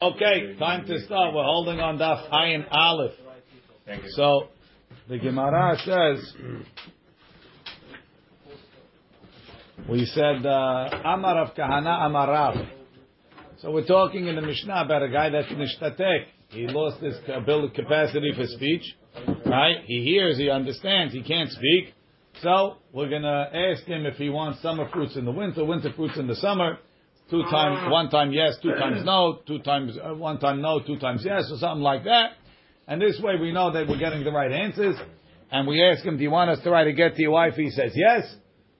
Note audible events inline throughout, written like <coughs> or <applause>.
Okay, time to start. We're holding on Daf Ayin Aleph. So the Gemara says, we said uh, Amar of Kahana Amarav. So we're talking in the Mishnah about a guy that's nishtatek. He lost his ability, capacity for speech, right? He hears, he understands, he can't speak. So we're gonna ask him if he wants summer fruits in the winter, winter fruits in the summer two times, one time yes, two times no, two times, uh, one time no, two times yes, or something like that. And this way we know that we're getting the right answers. And we ask him, do you want us to write a get to your wife? He says yes.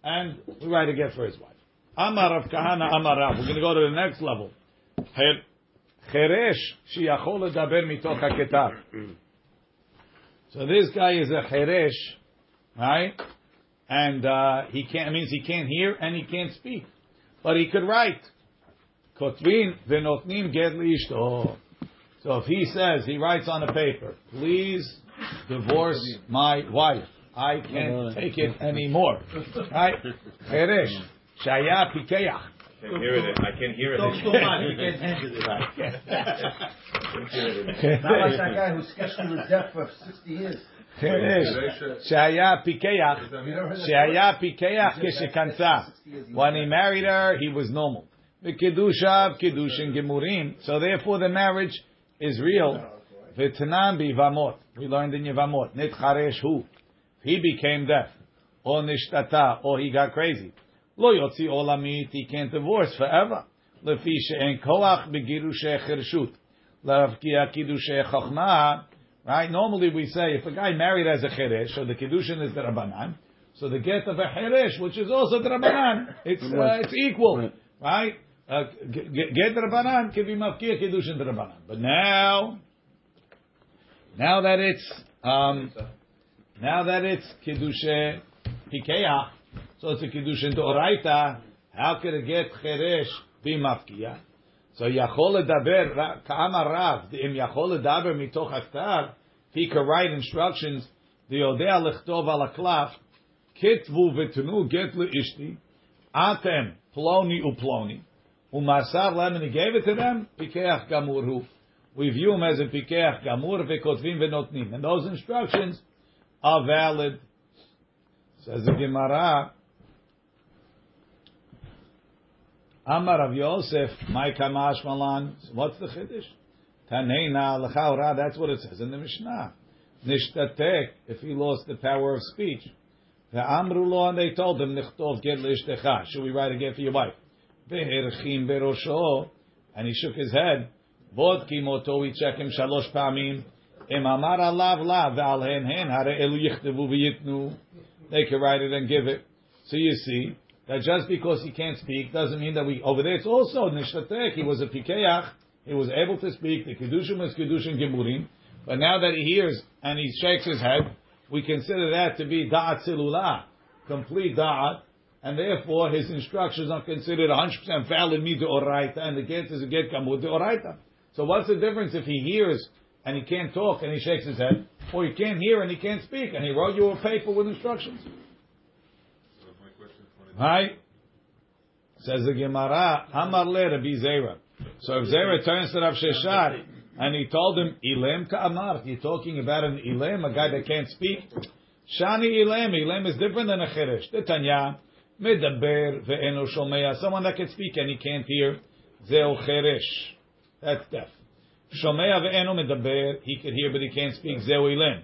And we write a get for his wife. Amar of Kahana Amar Rav. We're going to go to the next level. Cheresh shiyachol ledaber mitoch haketar. So this guy is a cheresh, right? And uh, he can't. It means he can't hear and he can't speak, but he could write. Kotvin v'notnim get liishto. So if he says, he writes on a paper, please divorce my wife. I can't take it anymore. Right? Cheresh. Shaya pikeach. I can't hear it. I can't hear it. Don't go on, you can't handle it. Not like that guy who sketched me with death for 60 years. שהיה פיקח, שהיה פיקח כשכנסה. When he married her, he was normal. Kedushin, Gemurim. So therefore the marriage is real. V'tanambi vamot. We learned in Yevamot. Nitcharesh hu. He became deaf. Or nishtata. Or he got crazy. Lo yotzi olamit. He can't divorce forever. Lefi she'en koach begirushei chirshut. Lavkia kidushei chachmah. Right? Normally we say if a guy married as a cheresh, so the kedushin is the rabbanan. So the get of a cheresh, which is also the rabbanan, it's uh, it's equal, right? Uh, get rabbanan, mafkia kiddushin the rabbanan. But now, now that it's um, now that it's kiddushe pikeach, so it's a kiddushin to oraita. How could a get cheresh be mafkia? So yachol ledaber ka'amar rav im yachol ledaber mitoch aktar. He could write instructions. The yodea lechtov al aklaf kitvu v'tenu get leishti atem ploni uploni umasav lemon. He gave it to them. Pikeach gamur gamurhu. We view him as a pikeach gamur v'kotvim v'notnim. And those instructions are valid. Says the Gemara. Amar Rav Yosef, my kamash malan. What's the chiddush? Taneina lechaura. That's what it says in the Mishnah. Nishtatek, if he lost the power of speech. The Amru lo, and they told him, Nichtov get leishtecha. Should we write a for your wife? Ve'erchim berosho. And he shook his head. Vod kimoto, we check him pamim. Im amar alav la, ve'al hen hen, hare elu yichtevu v'yitnu. They can write it and give it. So you see, that just because he can't speak doesn't mean that we over there. It's also nishtatek. He was a pikeach. He was able to speak. The kedushim is kedushin gemurim. But now that he hears and he shakes his head, we consider that to be da'at silula, complete da'at, and therefore his instructions are considered 100% valid mid oraita, and the get is a get kamud oraita. So what's the difference if he hears and he can't talk and he shakes his head, or he can't hear and he can't speak and he wrote you a paper with instructions? Right? Says the Gemara, Amar le Rabbi Zera. So if Zera turns to Rav Sheshat and he told him, Ilem ka'amar, you're talking about an Ilem, a guy that can't speak? Shani Ilem, Ilem is different than a Cheresh. The Tanya, Medaber ve'eno shomea, someone that can speak and he can't hear, Zeo Cheresh. That's deaf. Shomea ve'eno medaber, he can hear but he can't speak, Zeo Ilem.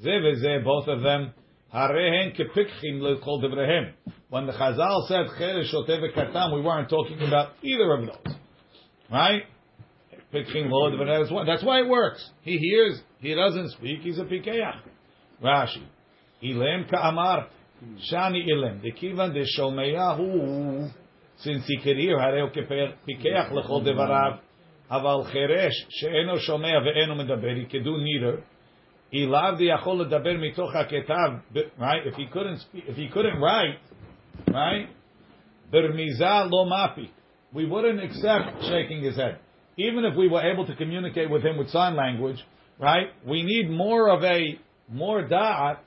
Ze ve'ze, both of them, Harehen kepikchim lekol devrehem. When the Chazal said cheresh shoteh katam, we weren't talking about either of those, right? Pikchim lo devrehem. That's why it works. He hears, he doesn't speak. He's a pikeach. Rashi, ilem ka'amar, shani ilem. Dekivan de shomeyahu. Since he could hear, hareo pikeach lechol devarav. Aval cheresh she'eno shomea ve'eno medaber. He could do neither. Ilav yachol ledaber mitoch haketav, right? If he couldn't speak, if he couldn't write, right? Bermiza lo mapi. We wouldn't accept shaking his head, even if we were able to communicate with him with sign language, right? We need more of a more da'at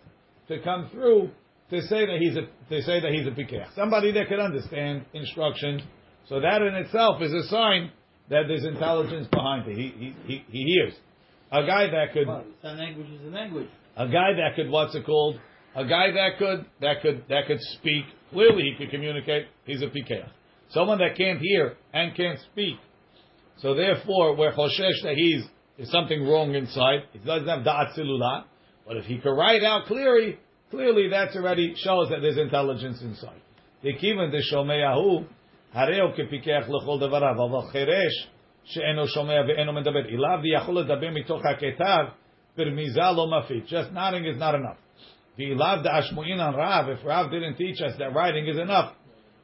to come through to say that he's a to say that he's a pikech. Somebody that could understand instructions. So that in itself is a sign that there's intelligence behind it. He, he, he, he hears. A guy that could. Well, language is a language. A guy that could, what's it called? A guy that could, that could, that could speak. Clearly he could communicate. He's a pikeach. Someone that can't hear and can't speak. So therefore, we're choshesh that he's, there's something wrong inside. He doesn't have da'at silulat. But if he could write out clearly, Clearly, that's already shows that there's intelligence inside. The kivan de shomeyahu hareo kepikach lechol devarav, aval cheresh she'eno shomea ve'eno medaber ilav v'yachol ledaber mitoch haketav permiza lo mafit. Just nodding is not enough. V'ilav da'ashmuin on Rav. If Rav didn't teach us that writing is enough,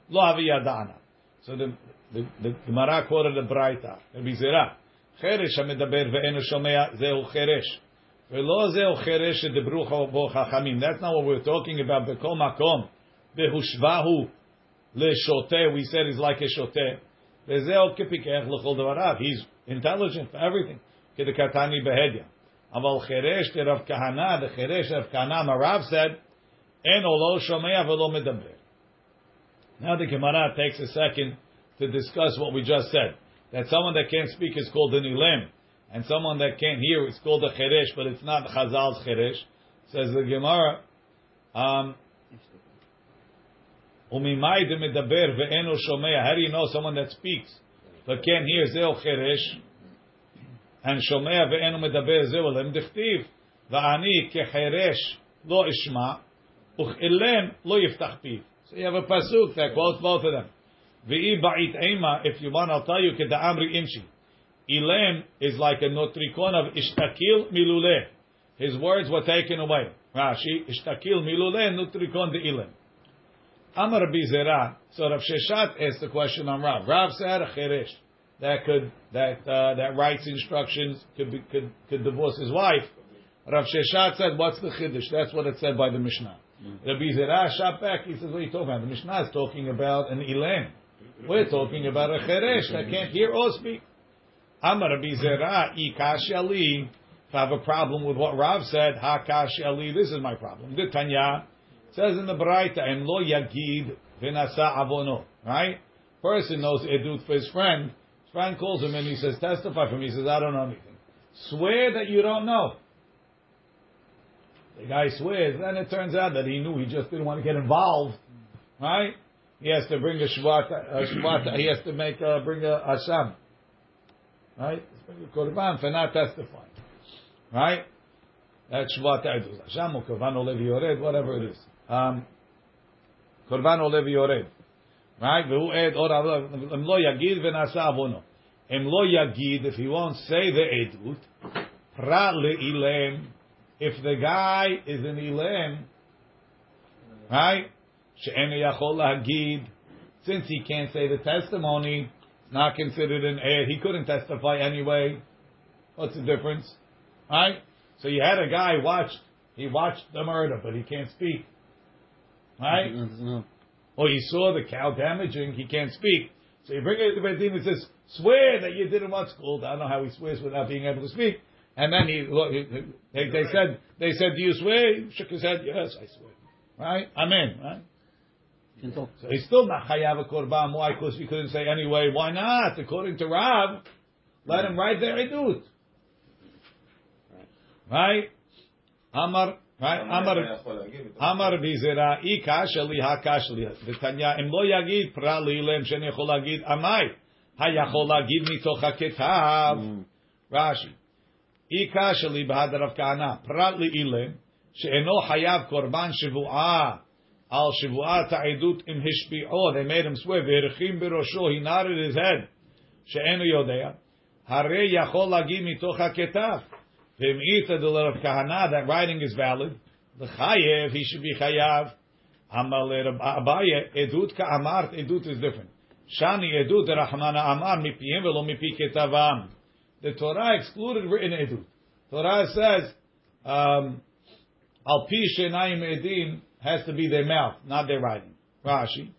lo aviyadana. So the the, the Gemara quoted the brayta. Rabbi Zera. Cheresh medaber ve'eno shomea zeu cheresh. That's not what we're talking about. B'kol makom, behushvahu leshote. We said he's like a shote. He's intelligent for everything. Kedekatani behedya. Aval cheresh terav kahana. The cheresh of kahana. Marav said, en olo shomea velo medaber. Now the Gemara takes a second to discuss what we just said. That someone that can't speak is called an ilim and someone that can't hear is called a cheresh, but it's not Chazal's cheresh. Says the Gemara, um, Umimai de medaber ve'eno shomea. How do you know someone that speaks but can't hear? Zeo cheresh and שומע ואינו מדבר זהו להם דכתיב ואני כחירש לא אשמע וכאילם לא יפתח פיו. So you have a pasuk that quotes both of them. Ve'i ba'it ema, if you want, I'll tell you, keda'amri inchi. Ilem is like a notrikon of ishtakil milule. His words were taken away. Rashi, ishtakil milule, notrikon de ilem. Amar Bizera, so Rav Sheshat asked the question on Rav. Rav said, a cheresh that could that uh, that writes instructions could be, could could divorce his wife. Rav Sheshat said, "What's the chiddush?" That's what it said by the Mishnah. Mm-hmm. Rabbi Zerah shot back. He says, "What are you talking about?" The Mishnah is talking about an ilan. We're talking about a cheresh that can't hear or speak. Amar Rabbi Zerah ikashali. If I have a problem with what Rav said, ha hakashali. This is my problem. The Tanya says in the Braita, "And lo yagid v'nasa avono." Right? Person knows edut for his friend His Friend calls him and he says, testify for me. He says, I don't know anything. Swear that you don't know. The guy swears. Then it turns out that he knew. He just didn't want to get involved. Right? He has to bring a shvata. He has to make a, bring a asham. Right? Korban for not testifying. Right? That's shvata edus. Asham or korban olevi yored, whatever it is. Um, korban olevi yored. Right? V'hu ed or em lo yagid v'nasa avono. Em lo yagid, if he won't say the edut, pra le'ilem, if the guy is an ilem, right? She'en yachol la'gid, since he can't say the testimony, not considered an ed. He couldn't testify anyway. What's the difference? Right? So you had a guy watched, he watched the murder, but he can't speak. Right? or he saw the cow damaging, he can't speak. So you bring it to the Bedin and says, swear that you didn't want school. I don't know how he swears without being able to speak. And then he, they, they said, they said, do you swear? He shook his head, yes, I swear. Right? Amen. Right? So he's still not chayav a korban. Why? Because we couldn't say anyway. Why not? According to Rav, let him write their edut. Right? Amar Right? Amar Amar vizera ikashali hakashali. V'tanya im lo yagid pra lilem sheni yachol lagid amai hayachol lagid mitoch haketav. Rashi ikashali b'had Rav Kahana pra lilem she'eno hayav korban shivua al shivua ta'edut im hishbi'o. They made him swear v'erchim berosho. He nodded his head. She'eno yodea. Hare yachol lagid mitoch haketav. V'imita the Rav Kahana that writing is valid. The chayev he should be chayav. Amalei Abaye edut ka'amart edut is different. Shani edut Rahmana amar mipiyim velo mipi ketavam. The Torah excluded written edut. Torah says um, al pi shenayim edim has to be their mouth, not their writing. Rashi.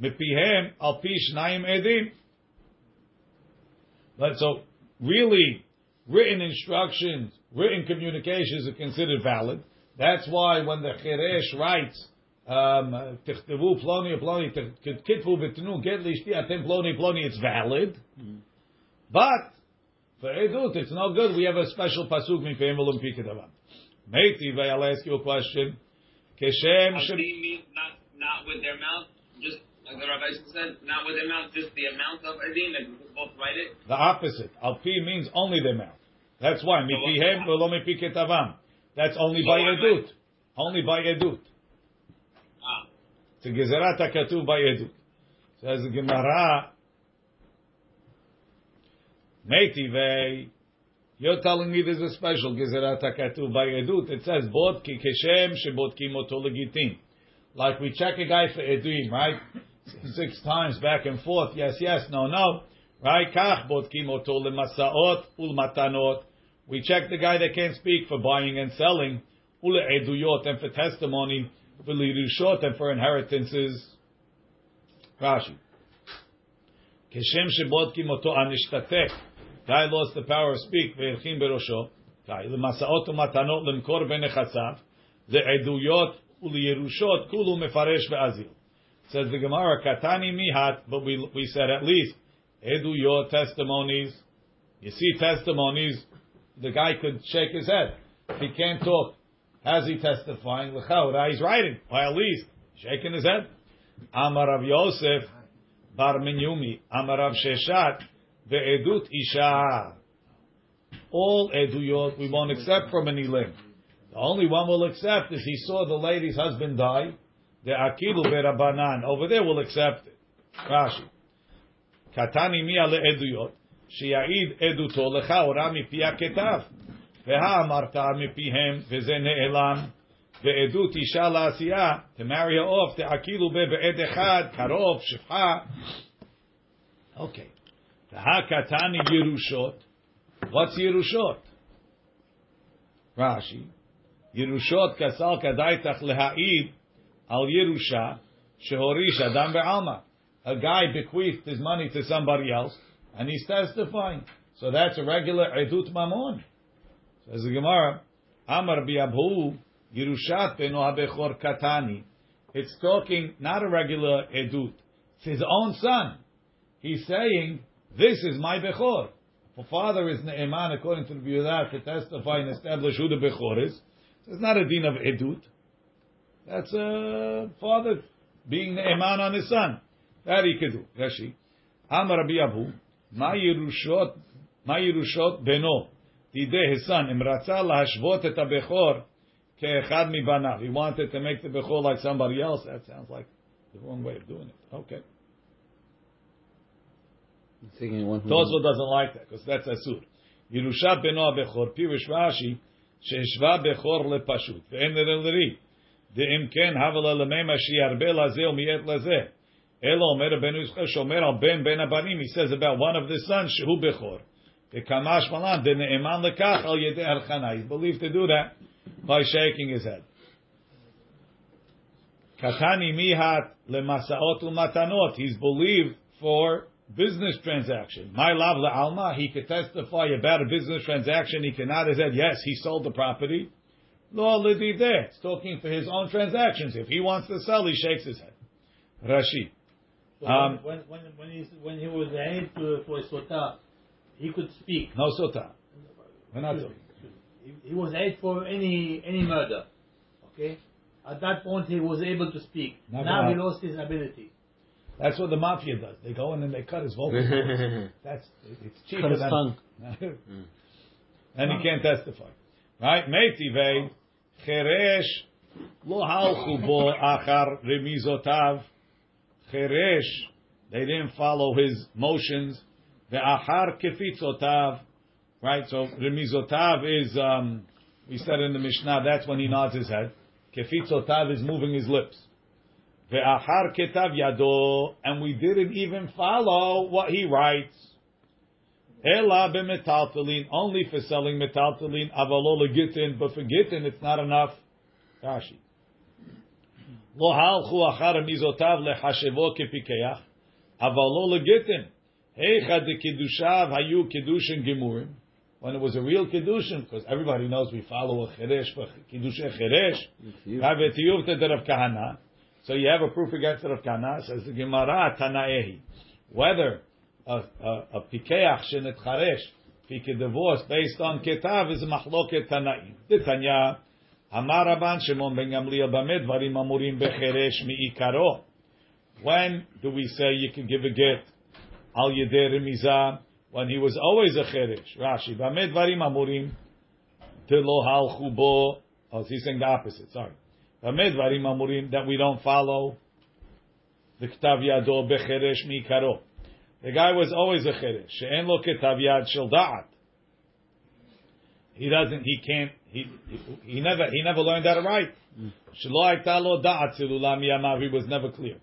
Mipihem al pishnayim edim. But so, really, written instructions, written communications are considered valid. That's why when the Cheresh writes, um, ploni ploni, kitvu v'tenu, get lishti atem ploni ploni, it's valid. But, for edut, it's no good. We have a special pasuk, mipayim v'lum pikadavam. Matey, I'll ask you a question. Keshem Al means not not with their mouth, just like the rabbi said, not with their mouth, just the amount of adin. Like we both write it. The opposite. Al pi means only their mouth. That's why mipihem v'lo mipiketavam. That's only by edut. Only by edut. Ah. It's a gezerat hakatuv by edut. Says the Gemara. Meitivei. You're telling me there's a special gezerat hakatuv by edut. It says bod ki keshem shebodkim oto legitim. Like we check a guy for eduim, right? Six times back and forth. Yes, yes, no, no. Right? Kach bodkim oto lemasaot ulmatanot. We check the guy that can't speak for buying and selling. Ule eduyot and for testimony. V'lirushot and for inheritances. Rashi. Keshem shebodkim oto anishtatek. Guy lost the power of speak. Ve'elchim berosho. Guy umatanot lemkor benechasav. The eduyot uliyerushot kulu mefaresh ve'azil. Says the Gemara, katani mihat, but we, we said at least eduyot testimonies. You see testimonies, the guy could shake his head. He can't talk, how's he testifying? L'chaura, he's writing, or at least shaking his head. Amar Rav Yosef, Bar Minyumi, Amar Rav Sheshat, ve'edut isha. All eduyot we won't accept from an ilim. The only one we'll accept is he saw the lady's husband die. The akilu berabanan. Over there we'll accept it. Rashi. Katani miya le'eduyot. שיעיד עדותו לכאורה מפי הכתב. והאמרת מפיהם, וזה נעלם, ועדות אישה לעשייה, to marry her off, תעכילו בה בעד אחד, קרוב, שפחה. אוקיי. Hakatani Yerushot. What's Yerushot? Rashi. Yerushot kasal kadaitach leha'id al Yerusha shehorish adam ve'alma. A guy bequeathed his money to somebody else, and he's testifying. So that's a regular edut mamon. Says the Gemara, Amar bi'abhu Yerushat beno habechor katani. It's talking not a regular edut. It's his own son. He's saying this is my Bechor. For father is Ne'eman, according to the Biyudah, to testify and establish who the Bechor is. It's not a din of Edut. That's a father being Ne'eman on his son. That he could do. Rashi. Amar Rabbi Abu, Ma Yerushot Beno, Tideh his son, Imratza lahashvot et ha-Bechor, Ke'echad mi banav. He wanted to make the Bechor like somebody else. That sounds like the wrong way of doing it. Okay. Tosfot doesn't like that because that's asur. ירושה בנו הבכור, פירוש רש"י, שהשווה בכור לפשוט, ואין לרי. דאם כן, הווה למימה שירבה לזה ומייט לזה. אלא אומר רבנו ישחק שאומר על בן בן הבנים, he says about one of the sons, שהוא בכור. וכמה שמלן, דנאמן לכך על ידי הלחנה. He's believed to do that by shaking his head. קטני מיהת למסעות ומתנות. He's believed for business transaction. My love le'alma, he could testify about a business transaction. He cannot have said, yes, he sold the property. Lo there. It's talking for his own transactions. If he wants to sell, he shakes his head. Rashi. So Um, when, when, when, he, when he was to, for Sota, he could speak. No sota. We're not talking. He, he was ahead for any any murder. Okay? At that point, he was able to speak. Not now he lost his ability. That's what the mafia does. They go in and they cut his vocal cords. <laughs> That's it's cheaper Cut his than tongue. <laughs> and he can't testify. Right? Meitive cheresh lo halchu bo achar remizotav cheresh. They didn't follow his motions. The achar kefitzotav. Right? So remizotav is um, we said in the Mishnah. That's when he nods his head. Kefitzotav is moving his lips. Ve'achar ketav yado, and we didn't even follow what he writes. Ela b'metaltalin, only for selling metaltalin, avalo legitin, but for gitin it's not enough. Rashi. Lo halchu achar mizotav lechashevo kepikeach, avalo legitin. Heicha de kiddushav hayu kiddushin gemurim. When it was a real kiddushin, because everybody knows we follow a cheresh for kiddushin cheresh. Havetiyuv te Rav Kahana. So you have a proof against Rav Kahana, says the Gemara Tanaehi. Whether a, a, a pikeach shenetcharesh, he could divorce based on ketav is machloket tanaim. The Tanya, Amar Rabban Shimon ben Gamliel bamed varim amurim becheresh miikaro. When do we say you can give a gift? Al yedei remizah, when he was always a cheresh. Rashi, bamed varim amurim, telo halchu bo. Oh, he's saying the opposite, sorry. Amurim, that we don't follow the becheresh miikaro. The guy was always a cheresh. She'en lo ketav yad shel da'at. He doesn't. He can't. He, he he never he never learned that write. Shelo lo da'at. He was never clear.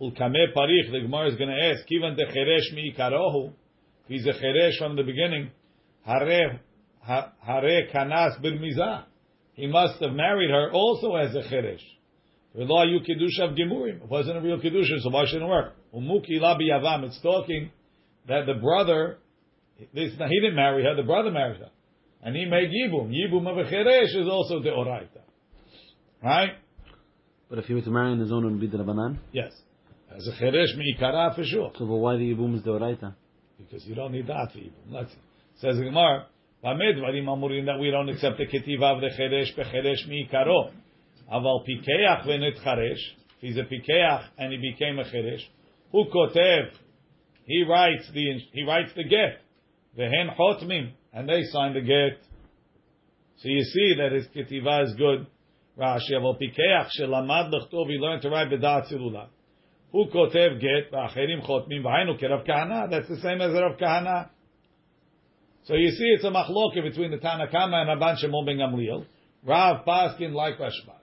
Ulkameh parich. The Gemara is going to ask. Cheresh miikarohu. He's a cheresh from the beginning. Hare hare kanas birmizah. He must have married her also as a cheresh. V'lo ayu kiddush of gemurim. It wasn't a real kiddush, so why shouldn't it work? Umuki labi yavam. It's talking that the brother, this, he didn't marry her, the brother married her. And he made yibum. Yibum of a cheresh is also the oraita. Right? But if he were to marry on his own, it would be the Rabbanan? Yes. As a cheresh mi'ikara for sure. So but why the Yibum is the Oraita? Because you don't need that for yibum. Let's see. Says the Gemara, Vamed varim amurim that we don't accept the ketiva of the cheresh becheresh mi'ikaro. Aval pikeach v'netcharesh. He's a pikeach and he became a cheresh. Who kotev? He writes the he writes the get. Vehen chotmim and they sign the get. So you see that his ketiva is good. Rashi aval pikeach shelamad lechtov. He learned to write b'dat zilula. Who kotev get? V'acherim chotmim v'hainu kerav kahana. That's the same as Rav Kahana. So you see, it's a machloke between the Tanakama and Rabban Shimon ben Gamliel. Rav Paskin like Rashbag.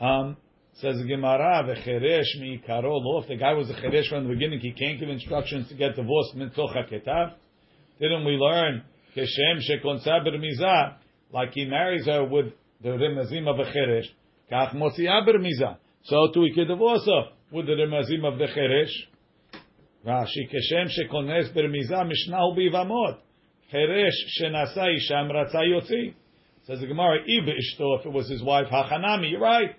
Um, says the Gemara, v'cheresh mi'ikaro lo. If the guy was a cheresh from the beginning, he can't give instructions to get divorced mintoch haketav. Didn't we learn keshem shekonsa bermizah, like he marries her with the remazim of a cheresh, kach motzia bermizah. So too he can divorce her with the remazim of the cheresh. Rashi keshem shekones bermizah mishnahu bivamot. Cheresh shenasa isham ratza yotzi. Says the Gemara, if it was his wife, hachanami, you're right.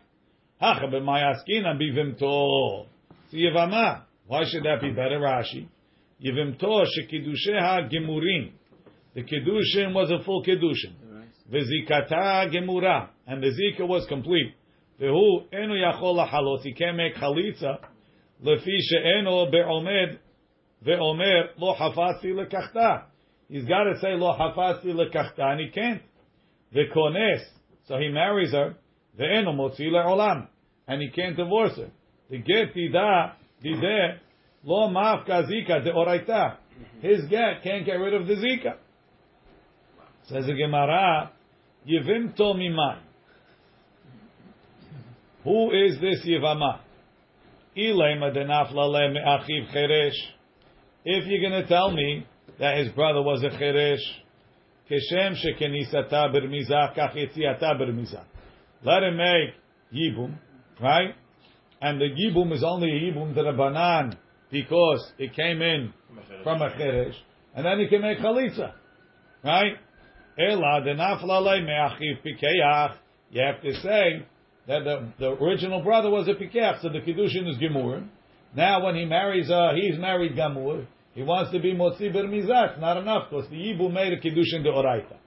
Hacha b'mayaskina bivimto. So yivama. Why should that be better, Rashi? Yivimto shekidusheha gemurim. The kedushin was a full kedushin. V'zikata gemura. And the zika was complete. V'hu enu yachol lahalot. He can't make chalitza. Lefi she'enu be'omed ve'omer lo hafasi lekachta. He's got to say lo hafasi lekachta, and he can't. V'kones. So he marries her. Ve'enu motzi le'olam. And he can't divorce her. The get dide, lo mafka zika de oraita. His get can't get rid of the zika. Says the Gemara, Yivim to miman. Who is this Yivama? Ilema denafla le me'achiv cheresh. If you're going to tell me that his brother was a cheresh. Let him make yibum, right? And the yibum is only a yibum to the banan because it came in from a cheresh, and then he can make chalitza, right? Ela denafla me'achiv pikeach. You have to say that the, the original brother was a pikeach, so the kiddushin is gemur. Now, when he marries, uh, he's married gamur. He wants to be motzi ber mizach. Not enough because the yibu made a kiddushin de oraita.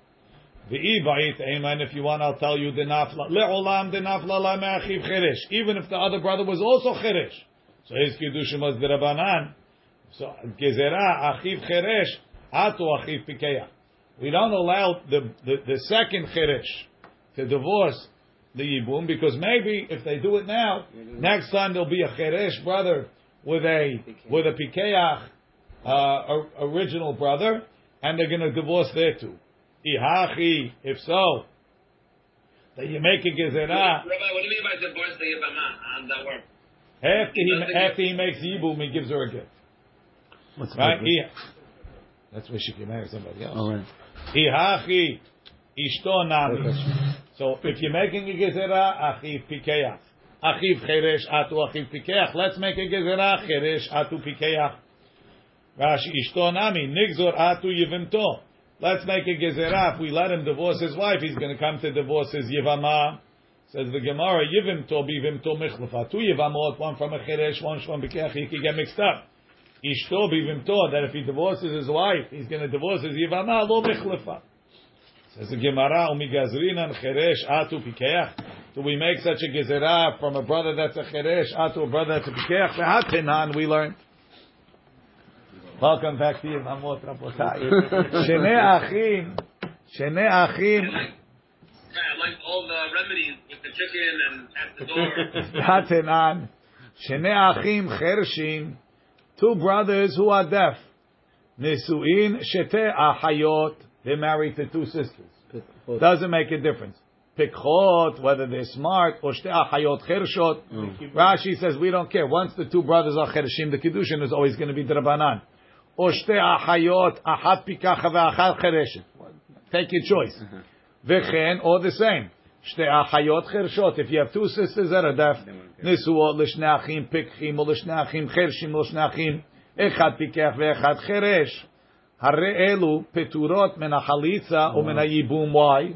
The ibait amen. If you want, I'll tell you the nafla leolam the nafla la me'achiv cheresh. Even if the other brother was also cheresh, so his kiddushin was the derabanan. So gezerah achiv cheresh atu achiv pikeach. We don't allow the, the, the second cheresh to divorce the yibum because maybe if they do it now, mm-hmm. next time there'll be a cheresh brother with a with a pikeach uh, original brother, and they're going to divorce their two. Ihachi, if so, that you make a gezerah Rabbi, what do you mean by divorce the Yibama? Ah, ah, How does that work? after he Doesn't after he makes yibum, he gives her a gift. What's the Right? purpose? He, that's where she can marry somebody else. All right. Ihachi, ishto nami. So if you're making a gezerah, achiv pikeach. Achiv cheresh atu achiv pikeach. Let's make a gezerah cheresh atu pikeach. Rashi ishto nami nigzor atu yivimto. Let's make a gezerah. If we let him divorce his wife, he's going to come to divorce his yivama. Says the Gemara, yivimto bivimto michlafa. Two yivamot, one from a cheresh, one from pikeach. He can get mixed up. Ishto bivimto, that if he divorces his wife, he's going to divorce his yivama lo bechlefa. Says the Gemara, umigazrinan cheresh atu pikeach. Do we make such a gezerah from a brother that's a cheresh atu a brother that's a pikeach? Ve'hatenan, we learn. Welcome back to Yivamot Rabotai. <laughs> Shene achim, shene achim, I like all the remedies with the chicken and at the door. Hatenan, Shene Achim Chershim, two brothers who are deaf. Nisuin Shete Ahayot, they married to two sisters. Doesn't make a difference. Pikhot, whether they're smart, or Shte Ahayot Chershot. Rashi says we don't care. Once the two brothers are Chershim, the Kiddushin is always going to be Drabanan. Or Shte Ahayot, Ahat Pikacha ve'Achat Chereshet. Take your choice. V'chen, or the same. Shte achayot chershot. If you have two sisters that are deaf, nisuot l'shnei achim pikchim, or l'shnei achim chershim, or l'shnei achim echad pikech ve'echad cheresh. Hare elu peturot men hachalitza or. Why?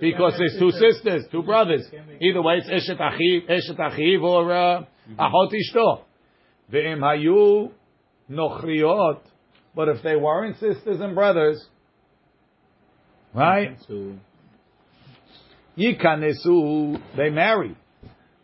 Because there's two sisters, two brothers. Either way, it's eshet achiv, eshet achiv, or uh, ahot ishto. Ve'im hayu nochriot. But if they weren't sisters and brothers, right? Yikanesu, they marry.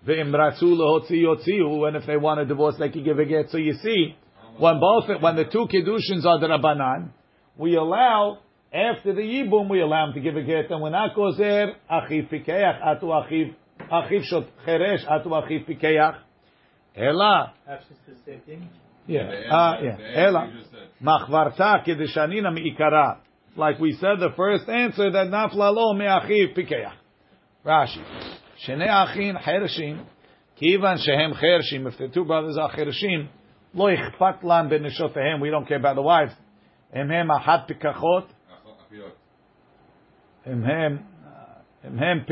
Ve'imratzu lehotzi yotziu, and if they want a divorce, they can give a get. So you see, when both, when the two kedushin are the rabbanan, we allow after the yibum, we allow him to give a get, and when that goes there, achiv pikeach, atu achiv, achiv shot cheresh, atu achiv pikeach, ela, Have sisters same thing. yeah, ah, yeah, ela, machvarta kedeshanina miikara. Like we said, the first answer that nafla lo me'achiv pikeach. Rashi. Shene achin chershim, kivan shehem chershim, if the two brothers are chershim, lo ichpat lam beneshotehem, we don't care about the wives. Hem hem ahat pikachot, hem hem, hem hem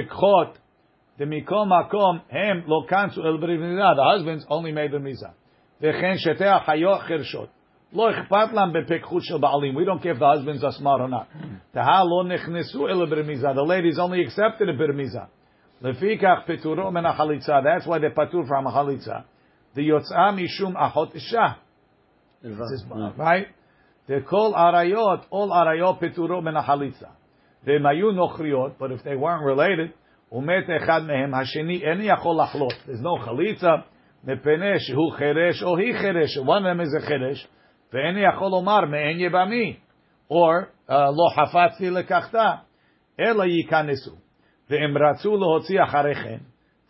makom, hem lo kansu el the husbands only made the miza. Vechen shete achayot chershot. Lo ichpat lam bepikchut shel baalim, we don't care if the husbands are smart or not. Taha lo nechnesu el brimiza, the ladies only accepted a brimiza. Lefikach peturo men. That's why they patur from achalitza. The Yotzah Mishum Achot Isha. Right? They call arayot, all arayot peturo menachalitza. halitza. They mayu nochriot, but if they weren't related, umet echad mehem hasheni eni achol lachlot. There's no chalitza. Mepene hu cheresh or he cheresh. One of them is a cheresh. Ve'eni achol omar me'en yebami. Or uh, lo hafatzi lekachta. Ela yikanesu. Ve'em ratzu lohotzi acharechen.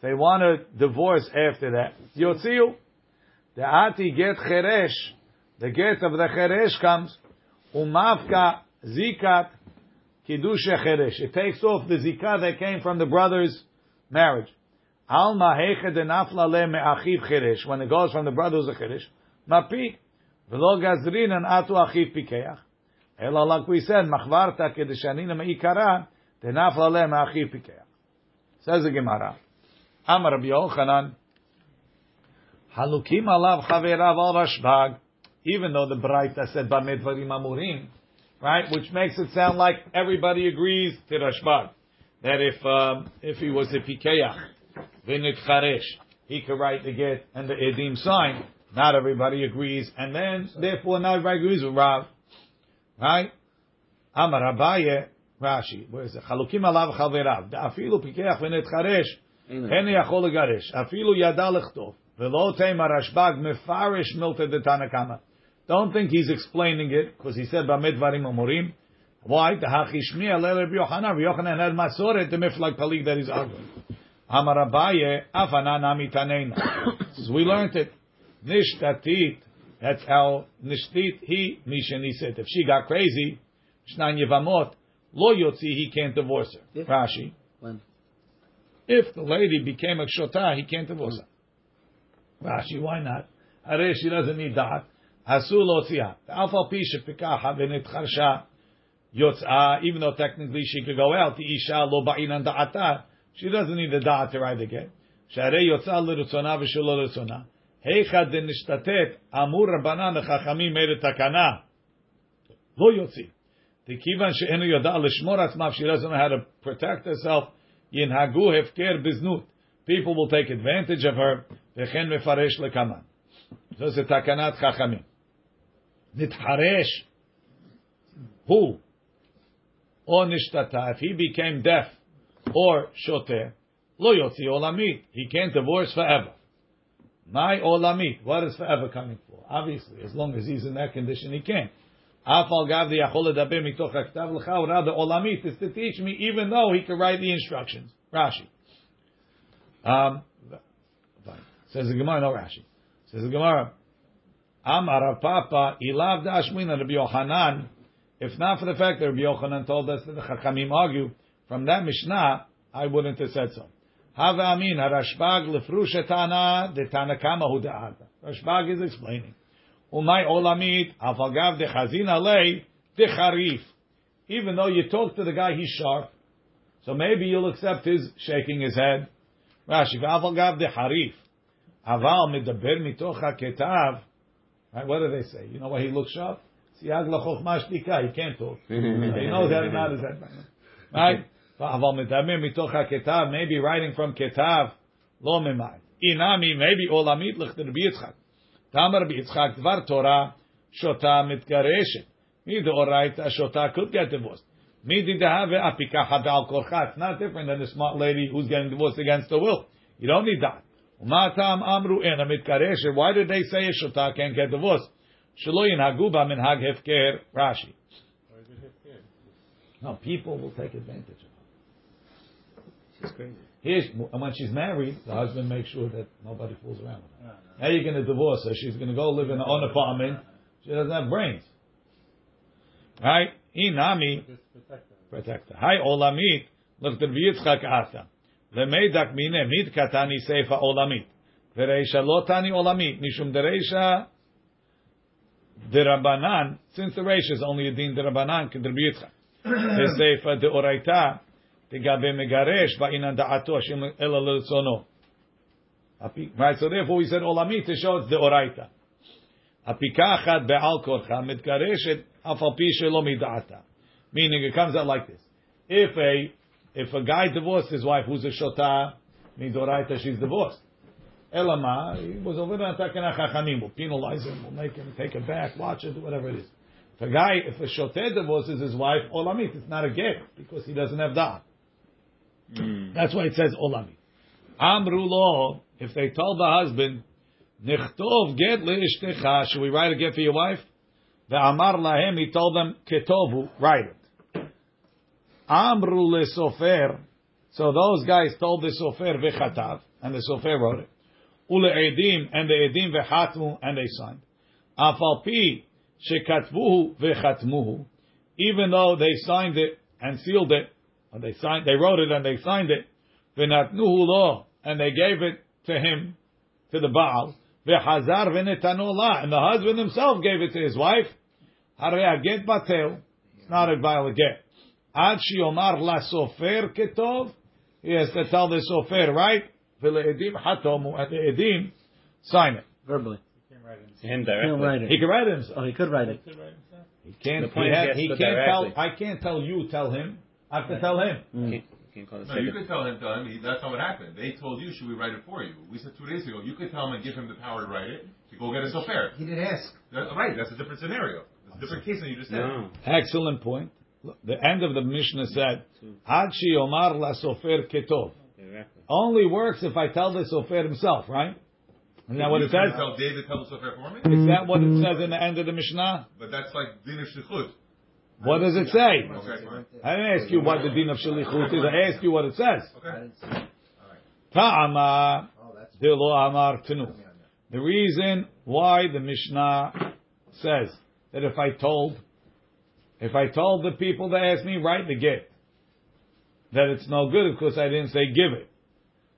they want to divorce after that, יוציאו. דעתי גט חירש, the get of the חירש comes, ומבקה זיקת קידוש חירש. It takes off the zikah that came from the brother's marriage. Alma heche de nafla le me'achiv חירש. When it goes from the brother who's a חירש, מפיק. ולא גזרין an atu achiv פיקח. אלא like we said, מחברתא כדשנינא מעיקרא, דנפלה le me'achiv פיקח. Says the Gemara. Amar Rabbi Yochanan, Halukim alav chaverav al Rashbag, even though the Braita said Bamedvarim Amurim, right, which makes it sound like everybody agrees to Rashbag, that if um, if he was a pikeach, v'nit charesh, he could write the get and the edim sign. Not everybody agrees, and then therefore not everybody agrees with Rav, right? Amar Abaye Rashi, where is it? halukim alav chaverav, da'afilu pikeach v'nit charesh. אין יכול לגרש, אפילו ידע לכתוב, ולא תימא רשב"ג מפרש מילתא דתנא קמא. Don't think he's explaining it, because he said במה דברים אמורים. Why? דהכי שמיע לרב יוחנן, רב יוחנן had מסורת, the miflag palik that he's arguing. אמר אביי, אף ענן נמי תננה. So we learned it. נשתתית, that's how נשתית היא מי שנישאת. If she got crazy, שנן יבמות, לא יוציא, he can't divorce her. Yeah. Rashi. If the lady became a shota, he can't divorce her. Rashi, why not? Hare she doesn't need that. Asul otzia. Alpha pisha pikaha v'nitcharsha yotzah. Even though technically she could go out, the isha lo ba'inan da'ata. She doesn't need the da'at to write again. L'rutzona. Heicha de nishtatet amur rabbanan chachamim made a takana. Lo yotzi. The kivan she'enu yoda l'shmor atzmav. She doesn't know how to protect herself. Yinhagu hefker biznut. People will take advantage of her. V'chen mefaresh lekaman. So it's a takanat chachamim. nitharesh, who, or nishtata, if he became deaf or shoter, lo yotzi olamit, he can't divorce forever. My olamit, what is forever coming for? Obviously, as long as he's in that condition, he can. Afal gav the yachol ledaber mitoch haktav l'cha, rather olamit is to teach me, even though he could write the instructions. Rashi. Um. Says the Gemara, no Rashi. Says the Gemara, Amar Rav Papa, Ilav Dashmina Rabbi Yochanan, if not for the fact that Rabbi Yochanan told us that the Chachamim argue, from that Mishnah, I wouldn't have said so. Have Amin, Rashbag Lefrushetana, the Tanakama Hu Da'ata. Rashbag is explaining. Umay Olamit, Afagav de Chazin Alei, de Charif. Even though you talk to the guy, he's sharp. So maybe you'll accept his shaking his head. Rashi, Afagav. Aval medaber mitoch haketav. Right, what do they say? You know why he looks sharp? Siag lachochma shtika. He can't talk. <laughs> he knows how to not his head. Right? Aval medaber mitoch haketav. Maybe writing from ketav. Lo memai. Inami, maybe olamit lech Rabbi Yitzchak. Tamar Yitzchak, dvar Torah, shota mitgareshet. Me the oraita shota could get divorced. Me did have apika hadal korcha. It's not different than the smart lady who's getting divorced against her will. You don't need that. Umatam amru ena mitgareshet. Why did they say a shota can't get divorced? Shelo yinhagu ba minhag hefker. Rashi. No, people will take advantage of her. She's crazy. Here's, and when she's married, the husband makes sure that nobody fools around with her. Oh, now you're going to divorce her. She's going to go live in her own apartment. She doesn't have brains. Right? Inami, protect her. Hi, olamit. Look, the Yitzchak ata. Lemeidak mine mid katani seifa olamit. Vereisha lotani olamit. Mishum dereisha derabanan. Since the reisha is only a din Rabbi Yitzchak. <coughs> The seifa deoraita. Right, so therefore we said olamit to show it's the oraita. Apika achat be'al korcha mitgareshet af al pi shelo. Meaning it comes out like this. If a if a guy divorced his wife who's a shota, means oraita she's divorced. Elama, he was over there attacking chachamim. We'll penalize him. We'll make him take it back, watch it, whatever it is. If a guy, if a shoter divorces his wife, olamit, it's not a get because he doesn't have that. Mm. That's why it says olamit. Amru lo, if they told the husband, Nichtov get leishtecha, should we write a get for your wife? The Amar lahem, he told them, Ketovu, write it. Amru le sofer, so those guys told the sofer vechatav, and the sofer wrote it. Ule edim, and the edim vechatmu, and they signed. Afal pi, shekatvuhu vechatmuhu, even though they signed it and sealed it, and they signed, they wrote it and they signed it, v'natnuhu lo, and they gave it to him, to the Baal, v'chazar v'netanu la, and the husband himself gave it to his wife, harei get batel, it's not a violent get. Ad shiomar la sofer ketov, he has to tell the sofer, right? V'le'edim hatomu, and the edim, sign it. Verbally. Him He can directly. write it. He can write it himself. Oh, he could write it. He can't, The point he, is he has he can't put tell. I can't tell you, tell him. I have to tell him. Mm. Can't, can't No, you second. could tell him, tell him, he- that's not what happened. They told you, should we write it for you? We said two days ago, you could tell him and give him the power to write it, to go get a sofer. He didn't ask. That, right, that's a different scenario. It's a different case than you just said. No. Excellent point. The end of the Mishnah said, Ad omar la sofer ketov. Directly. Only works if I tell the sofer himself, right? Isn't that what it says? Tell David, tell the sofer for me? Is that what it says in the end of the Mishnah? But that's like din of shlichut. What does it say? I didn't ask you what the din of shalichut is. I asked you what it says. I Okay. didn't see it. Ta'ama Oh, lo amar tenu. The reason why the Mishnah says that if I told, if I told the people that asked me, write the get, that it's no good because I didn't say give it.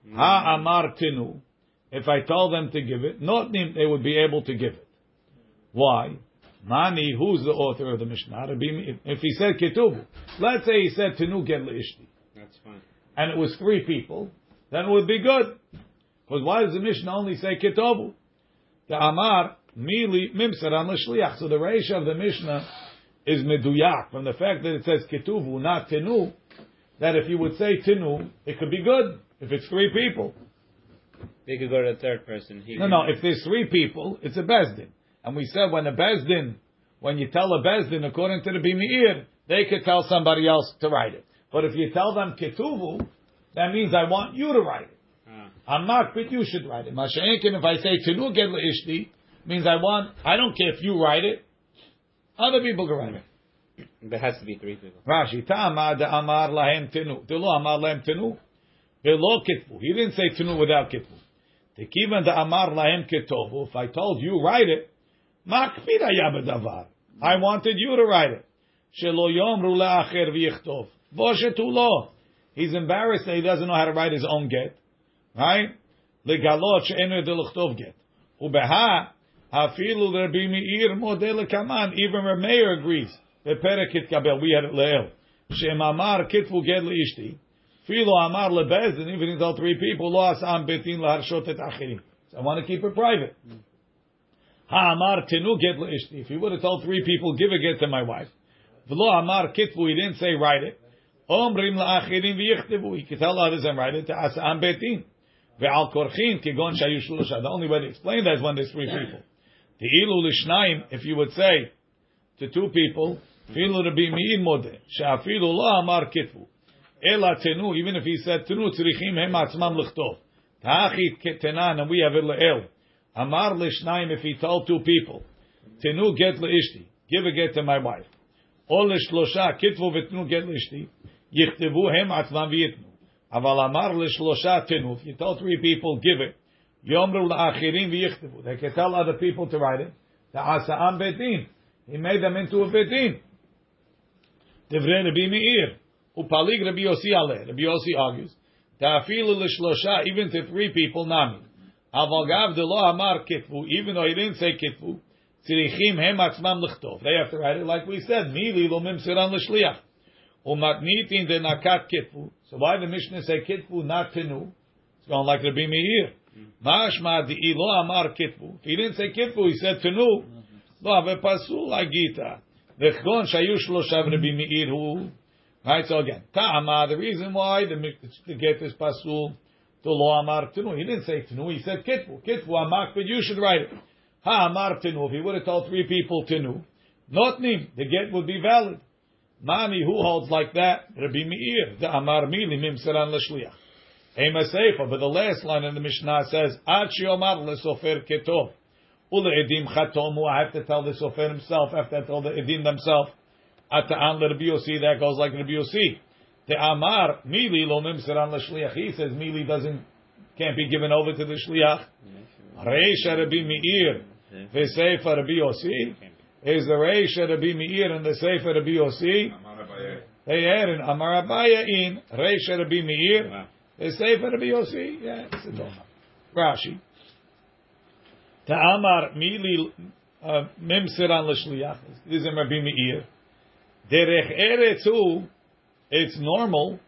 Hmm. Ha amar tinu. If I told them to give it, not they would be able to give it. Why? Mani, who's the author of the Mishnah? If he said ketubu, let's say he said tinu get leishti, That's fine. and it was three people, then it would be good. Because why does the Mishnah only say ketobu? The Amar mili mimsaran l'shliach. So the ratio of the Mishnah is meduyak from the fact that it says ketuvu, not tenu. That if you would say tenu, it could be good if it's three people. They could go to the third person. He No, no. If there's three people, it's a bezdin. And we said when a bezdin when you tell a bezdin according to the Bimeir, they could tell somebody else to write it. But if you tell them ketuvu, that means I want you to write it. Ah. I'm not, but you should write it. Masha'enkin, if I say tenu get ishti, means I want. I don't care if you write it. Other people can write it. There has to be three people. Rashi, ta'amar amar lahem tenu. Telo amar lahem tenu. Below kitvu. He didn't say tenu without kitvu. Tekivan da amar lahem ketovu. If I told you, write it. Davar. I wanted you to write it. Shelo yom acher v'yichtov. He's embarrassed that he doesn't know how to write his own get. Right? Legalot she'enu get. Ubeha hafilu Rabbi modeh lekaman. Even the mayor agrees. Beperek kabel. We had it leel. Kitfu get le'ishti. Filo amar lebez. And even all three people, lo asam betin laharshot et achirim. I want to keep it private. Ha'amar tenu get If he would have told three people, give a get to my wife. V'lo amar kitvu, he didn't say write it. Omrim la'achirim v'yichtivu. He could tell others and write it to as'am betin. Ve'al korchin kegon shayu shulusha. The only way to explain that is when there's three people. Te'ilu lishnaim. if you would say to two people, filu rabbi mi'in modeh, she'afilu lo amar kitvu. Ela tenu, even if he said tenu, tzrichim hem atzmam l'chtov. Ta'achit ketenan, and we have it le'el. Amar lishnaim, if he told two people, tenu get leishti, give a get to my wife. Or lishlosha, kitvu v'tnu get leishti, yichtevu hem atzlam v'yitnu. Aval amar lishlosha tenu, if you told three people, give it. Yomru la'achirim v'yichtivu. They can tell other people to write it. Ta'asa'am betin. He made them into a betin. Devre Rabbi Meir. Upalig Rabbi Yossi Ale. Rabbi Yossi argues. Ta'afilu lishlosha, even to three people, nami. Avagav de lo amar kitvu, even though he didn't say kitvu, tzirichim hem atzmam lichtov. They have to write it like we said, mili lo mimsiran l'shliach. Umatnitin de nakat kitvu. So why the Mishnah say kitvu, not tenu? It's going like Rabbi Meir. Mashma di ilo amar if He didn't say kitvu, he said tenu. Lo ave pasul agita. Vechgon shayush lo shav Rabbi Meir hu. Right, so again, ta'ama, the reason why the, the get is pasul, to lo amar tenu. He didn't say tenu, he said kitvu. Kitvu amak, but you should write it. Ha amar tenu. If he would have told three people tenu, not nim, the get would be valid. Mami, who holds like that? Rabbi Meir, the amar mili mimseran l'shliach. Ema seifa, but the last line in the Mishnah says, Ad shiomar lesofer ketov. Ule edim chatomu. I have to tell the sofer himself. I have to tell the edim themselves. Ata'an Rabbi Yossi. That goes like Rabbi Yossi. The Amar mili lo nimseran l'shliach. He says mili doesn't can't be given over to the shliach. Reisha Rabbi Meir v'seifa Rabbi Yossi is the Reisha Rabbi Meir and the Seifa Rabbi Yossi. They add in Amar Abaye in Reisha Rabbi Meir. Seifa Rabbi Yossi. Yeah, it's a doma. Rashi. Ta'amar mili uh, mimsiran l'shliach. This is Rabbi Meir. Derech eretz hu, it's normal,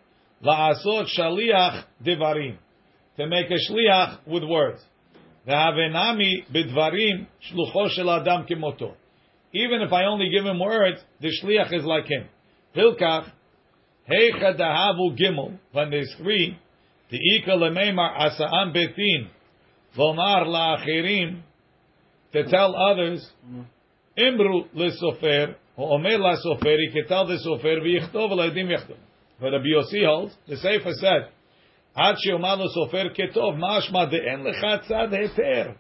la'asot shaliach devarim. To make a shliach with words. Ve'avenami bidvarim shlucho shel adam kemoto. Even if I only give him words, the shliach is like him. Hilkach, heicha dahavu gimel, when there's three, the ika lemeimar asa'am betin, vomar la'achirim, to tell others, mm-hmm. Imru lesofer, omer lasofer, he can tell the sofer, v'yichtov l'edim yichtov. But Rabbi Yossi holds, the Seifa said, Ad she'omar lesofer ketov, mashma de'en lecha tzad heter.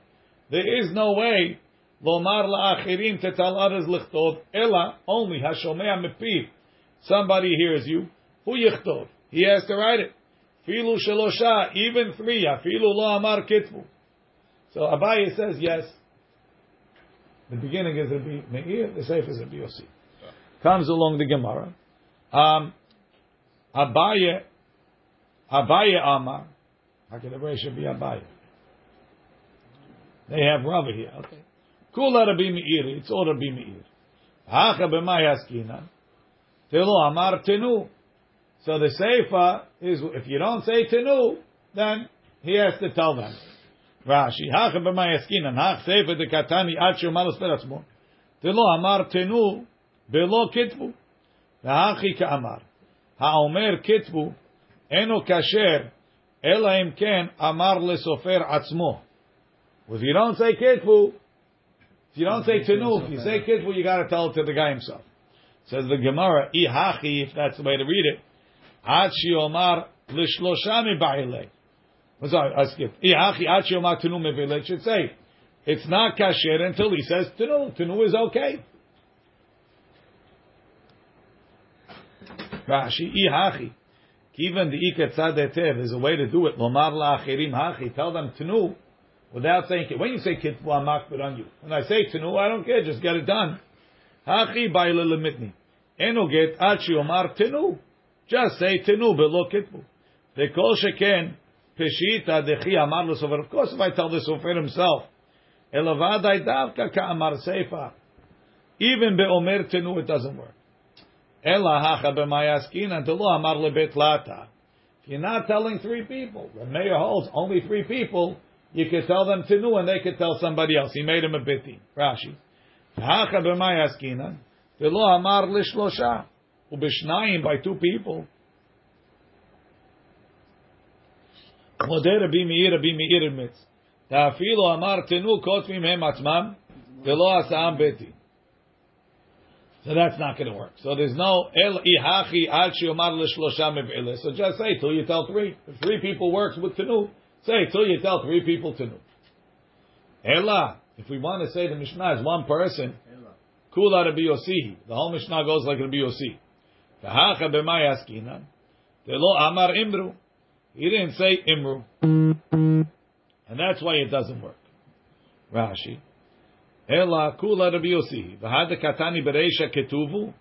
There is no way, lomar la'achirim, tell others lichtov, ela, only, hashomea mepiv. Somebody hears you, who yichtov? He has to write it. Filu shelosha, even three, afilu lo amar kitvu. So Abaye says yes. The beginning is Rabbi Meir, the Seifa is Rabbi Yossi. Comes along the Gemara. Um, Abaye, Abaye Amar. How can the Reisha be Abaye? They have Rava here. Okay. Kula Rabbi Meir. It's all Rabbi Meir. Hacha b'may askina. Tilo Amar Tenu. So the Seifa is, if you don't say Tenu, then he has to tell them. Rashi, הכה במאי עסקינן, הך ספר דקתני עד שאומר לספר עצמו. דלא אמר תנו בלא כתבו. והכי כאמר, האומר כתבו, אינו כשר, אלא אם כן אמר לסופר עצמו. If you don't say כתבו, If you don't say tenu, if you say kitvu, you got to tell it to the guy himself. Says the Gemara, ihachi, if that's the way to read it. Ad shiomar lishlosha mibaile. Sorry, I skipped. It should say, it's not kasher until he says tenu. Tenu is okay. Rashi, ihachi. Even the ikatzad etev, there's a way to do it. Lomar la'achirim hachi. Tell them tenu without saying, it. when you say kitvu, I'm makbid on you. When I say tenu, I don't care, just get it done. Hachi baile lemitni. Eno get achi omar tenu. Just say tenu, below kitvu. The kol sheken, peshita dechi amar l'sofer. Of course, if I tell the sofer himself, elavadai davka ka'amar seifa. Even be'omer tenu, it doesn't work. Ela hacha b'mayaskina lo amar lebet lata. If you're not telling three people, the mayor holds only three people, you can tell them tenu and they can tell somebody else. He made him a biti. Rashi. Hacha b'mayaskina. lo amar lishlosha. Ubishnayim by two people. So that's not going to work. So there's no el ihachi ad shiomar. So just say till you tell three. If three people works with tenu, say till you tell three people tenu. Ela, if we want to say the Mishnah is one person, kula Rabbi Yossi. The whole Mishnah goes like Rabbi Yossi. V'hacha b'may askinan. Telo amar imru. He didn't say imru. And that's why it doesn't work. Rashi. Ela kula Rabbi Yossi. V'hada katani bereisha ketuvu.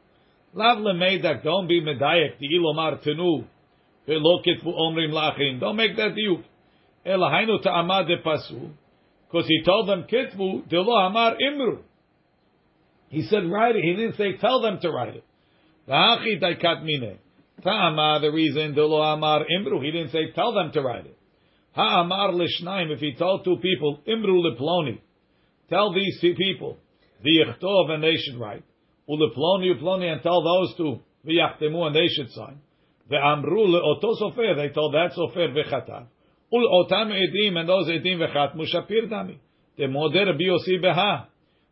Lav lemeidak, don't be medayek, the ilomar tenu. Ve'lo kitvu omrim lachim. Don't make that diuk. Ela hainu ta'amad de pasu. Because he told them kitvu, de lo amar imru. He said write it. He didn't say tell them to write it. V'hachi daikat mine. Ta'ama, the reason, lo amar imru. He didn't say tell them to write it. Ha'amar lishnaim, if he told two people, imru leploni. Tell these two people, v'yichtov, and they should write. Uleploni, uploni, and tell those two, v'yachtemu, and they should sign. Ve'amru le'oto sofer, they told that sofer v'chatav. Ul otam edim, and those edim v'chatmu shapir dami. The moder Rabbi Yossi beha.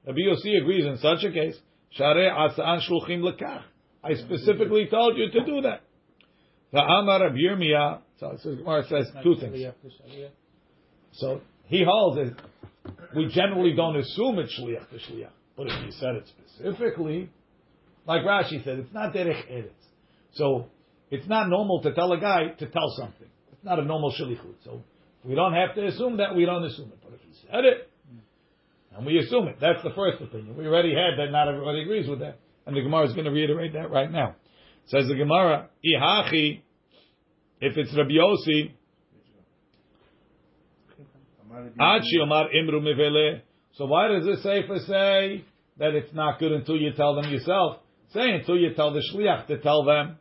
Rabbi Yossi agrees in such a case. Share asaan shluchim lekach. I specifically told you to do that. Va'amar Rabbi Yirmiyah, so it says two things. So he holds it. We generally don't assume it's shliach to shliach, but if he said it specifically, like Rashi said, it's not derech eretz. So it's not normal to tell a guy to tell something. It's not a normal shlichut. So we don't have to assume that. We don't assume it. But if he said it, and we assume it, that's the first opinion. We already had that. Not everybody agrees with that, and the Gemara is going to reiterate that right now. Says the Gemara, ihachi. If it's Rabbi Yossi, imru mivele. So why does this seifa say that it's not good until you tell them yourself? Say until you tell the shliach to tell them.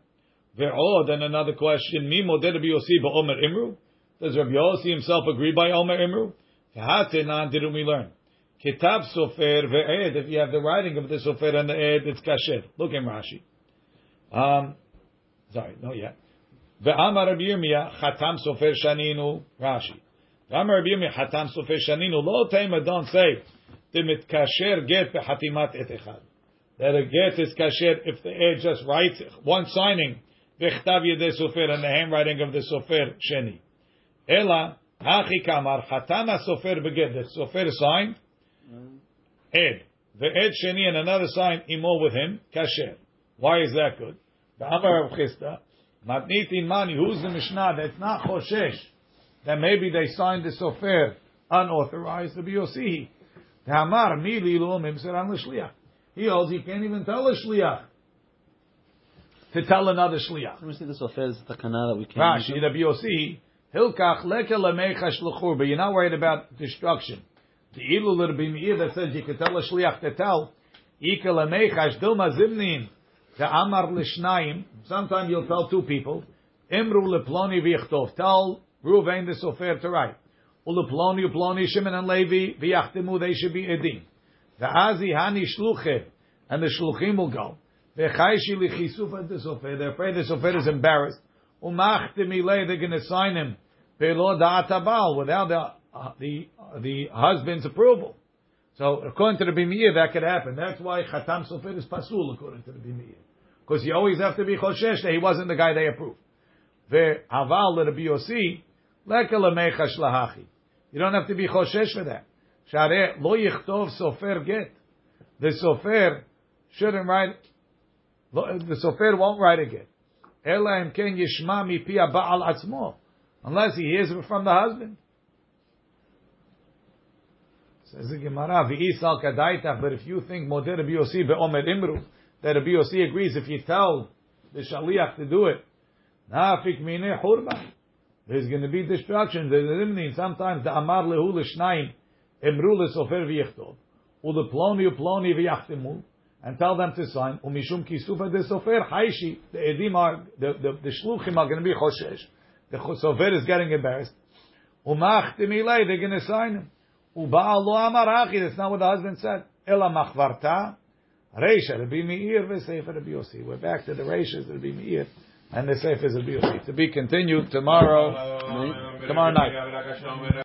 Ve'od, and another question, mi modeh Rabbi Yossi ba'omer imru? Does Rabbi Yossi himself agree by omer imru? V'hatenan, didn't we learn? Kitab sofer ve'ed, if you have the writing of the sofer and the ed, it's kasher. Look in Rashi. Um, sorry, no yet. Ve'amar Rabbi Yirmiyah, chatam sofer shaninu, Rashi. Amar Rabbi Yirmiyah, chatam sofer shaninu, lo tema, don't say, kasher get behatimat et echad. That a get is kasher if the ed just writes one signing, v'chtav yedei sofer, and the handwriting of the sofer sheni. Ela, hachi kamar, chatam sofer beget, the sofer signed, ed. The ed sheni and another sign, imo with him, kasher. Why is that good? The Amar of Chisda, Matniti Mani, who's the Mishnah that's not Choshesh, that maybe they signed the Sofer unauthorized to be Yosihi. The Amar, Mili Lumim Seran L'Shliach. He holds he can't even tell a Shliach to tell another Shliach. Let me see the Sofer is the takana that we can't Rashi, Rabbi Yossi, Hilkach Leke Lemecha Shluchur, but you're not worried about destruction. The Ilu Meir that says you can tell a Shliach to tell, Ika Lemecha Shdilma Zimnin, the Amar Lishnayim, sometimes you'll tell two people, Imru Leploni V'yichtov, tell Ruvain the Sofer to write. Uleploni Uploni Shimon and Levi V'yachtimu, they should be Edim. The Azi Hani Shluchim, and the Shluchim will go. V'chayshi Lichisuf the Sofer, they're afraid the Sofer is embarrassed. Umachtim Ilay, they're going to sign him. Be'lo Da'atabal, without the, uh, the, the husband's approval. So according to the Bimiyah, that could happen. That's why Chatam Sofer is pasul according to the Bimiyah. Because you always have to be choshesh that he wasn't the guy they approved. Ve'aval Rabbi Yossi, leka lemecha shlahachi. You don't have to be choshesh for that. Share lo yichtov sofer get. The sofer shouldn't write, the sofer won't write a get. Ela im ken yishma mi pi ba'al atzmo. Unless he hears it from the husband. Says the Gemara, v'isal kadaitach, but if you think moder Rabbi Yossi be'omer imru, that Rabbi Yossi agrees if you tell the shaliach to do it, nafik mineh hurba. There's going to be destruction. There's eliminating sometimes the amar lehu l'shnayim emru lesofer v'yichtov. Ule ploni uploni v'yachtimu. And tell them to sign. Umishum kisufa de sofer haishi. The edim are, the, the, the shluchim are going to be choshesh. The sofer is getting embarrassed. Umachtim ilay, they're going to sign him. Uba'al lo amarachi. That's not what the husband said. Ela machvarta. Reisha, Rabbi Meir, v'seifa Rabbi Yossi. We're back to the Reishas, Rabbi Meir, and the Seifa Rabbi Yossi. To be continued tomorrow, tomorrow night.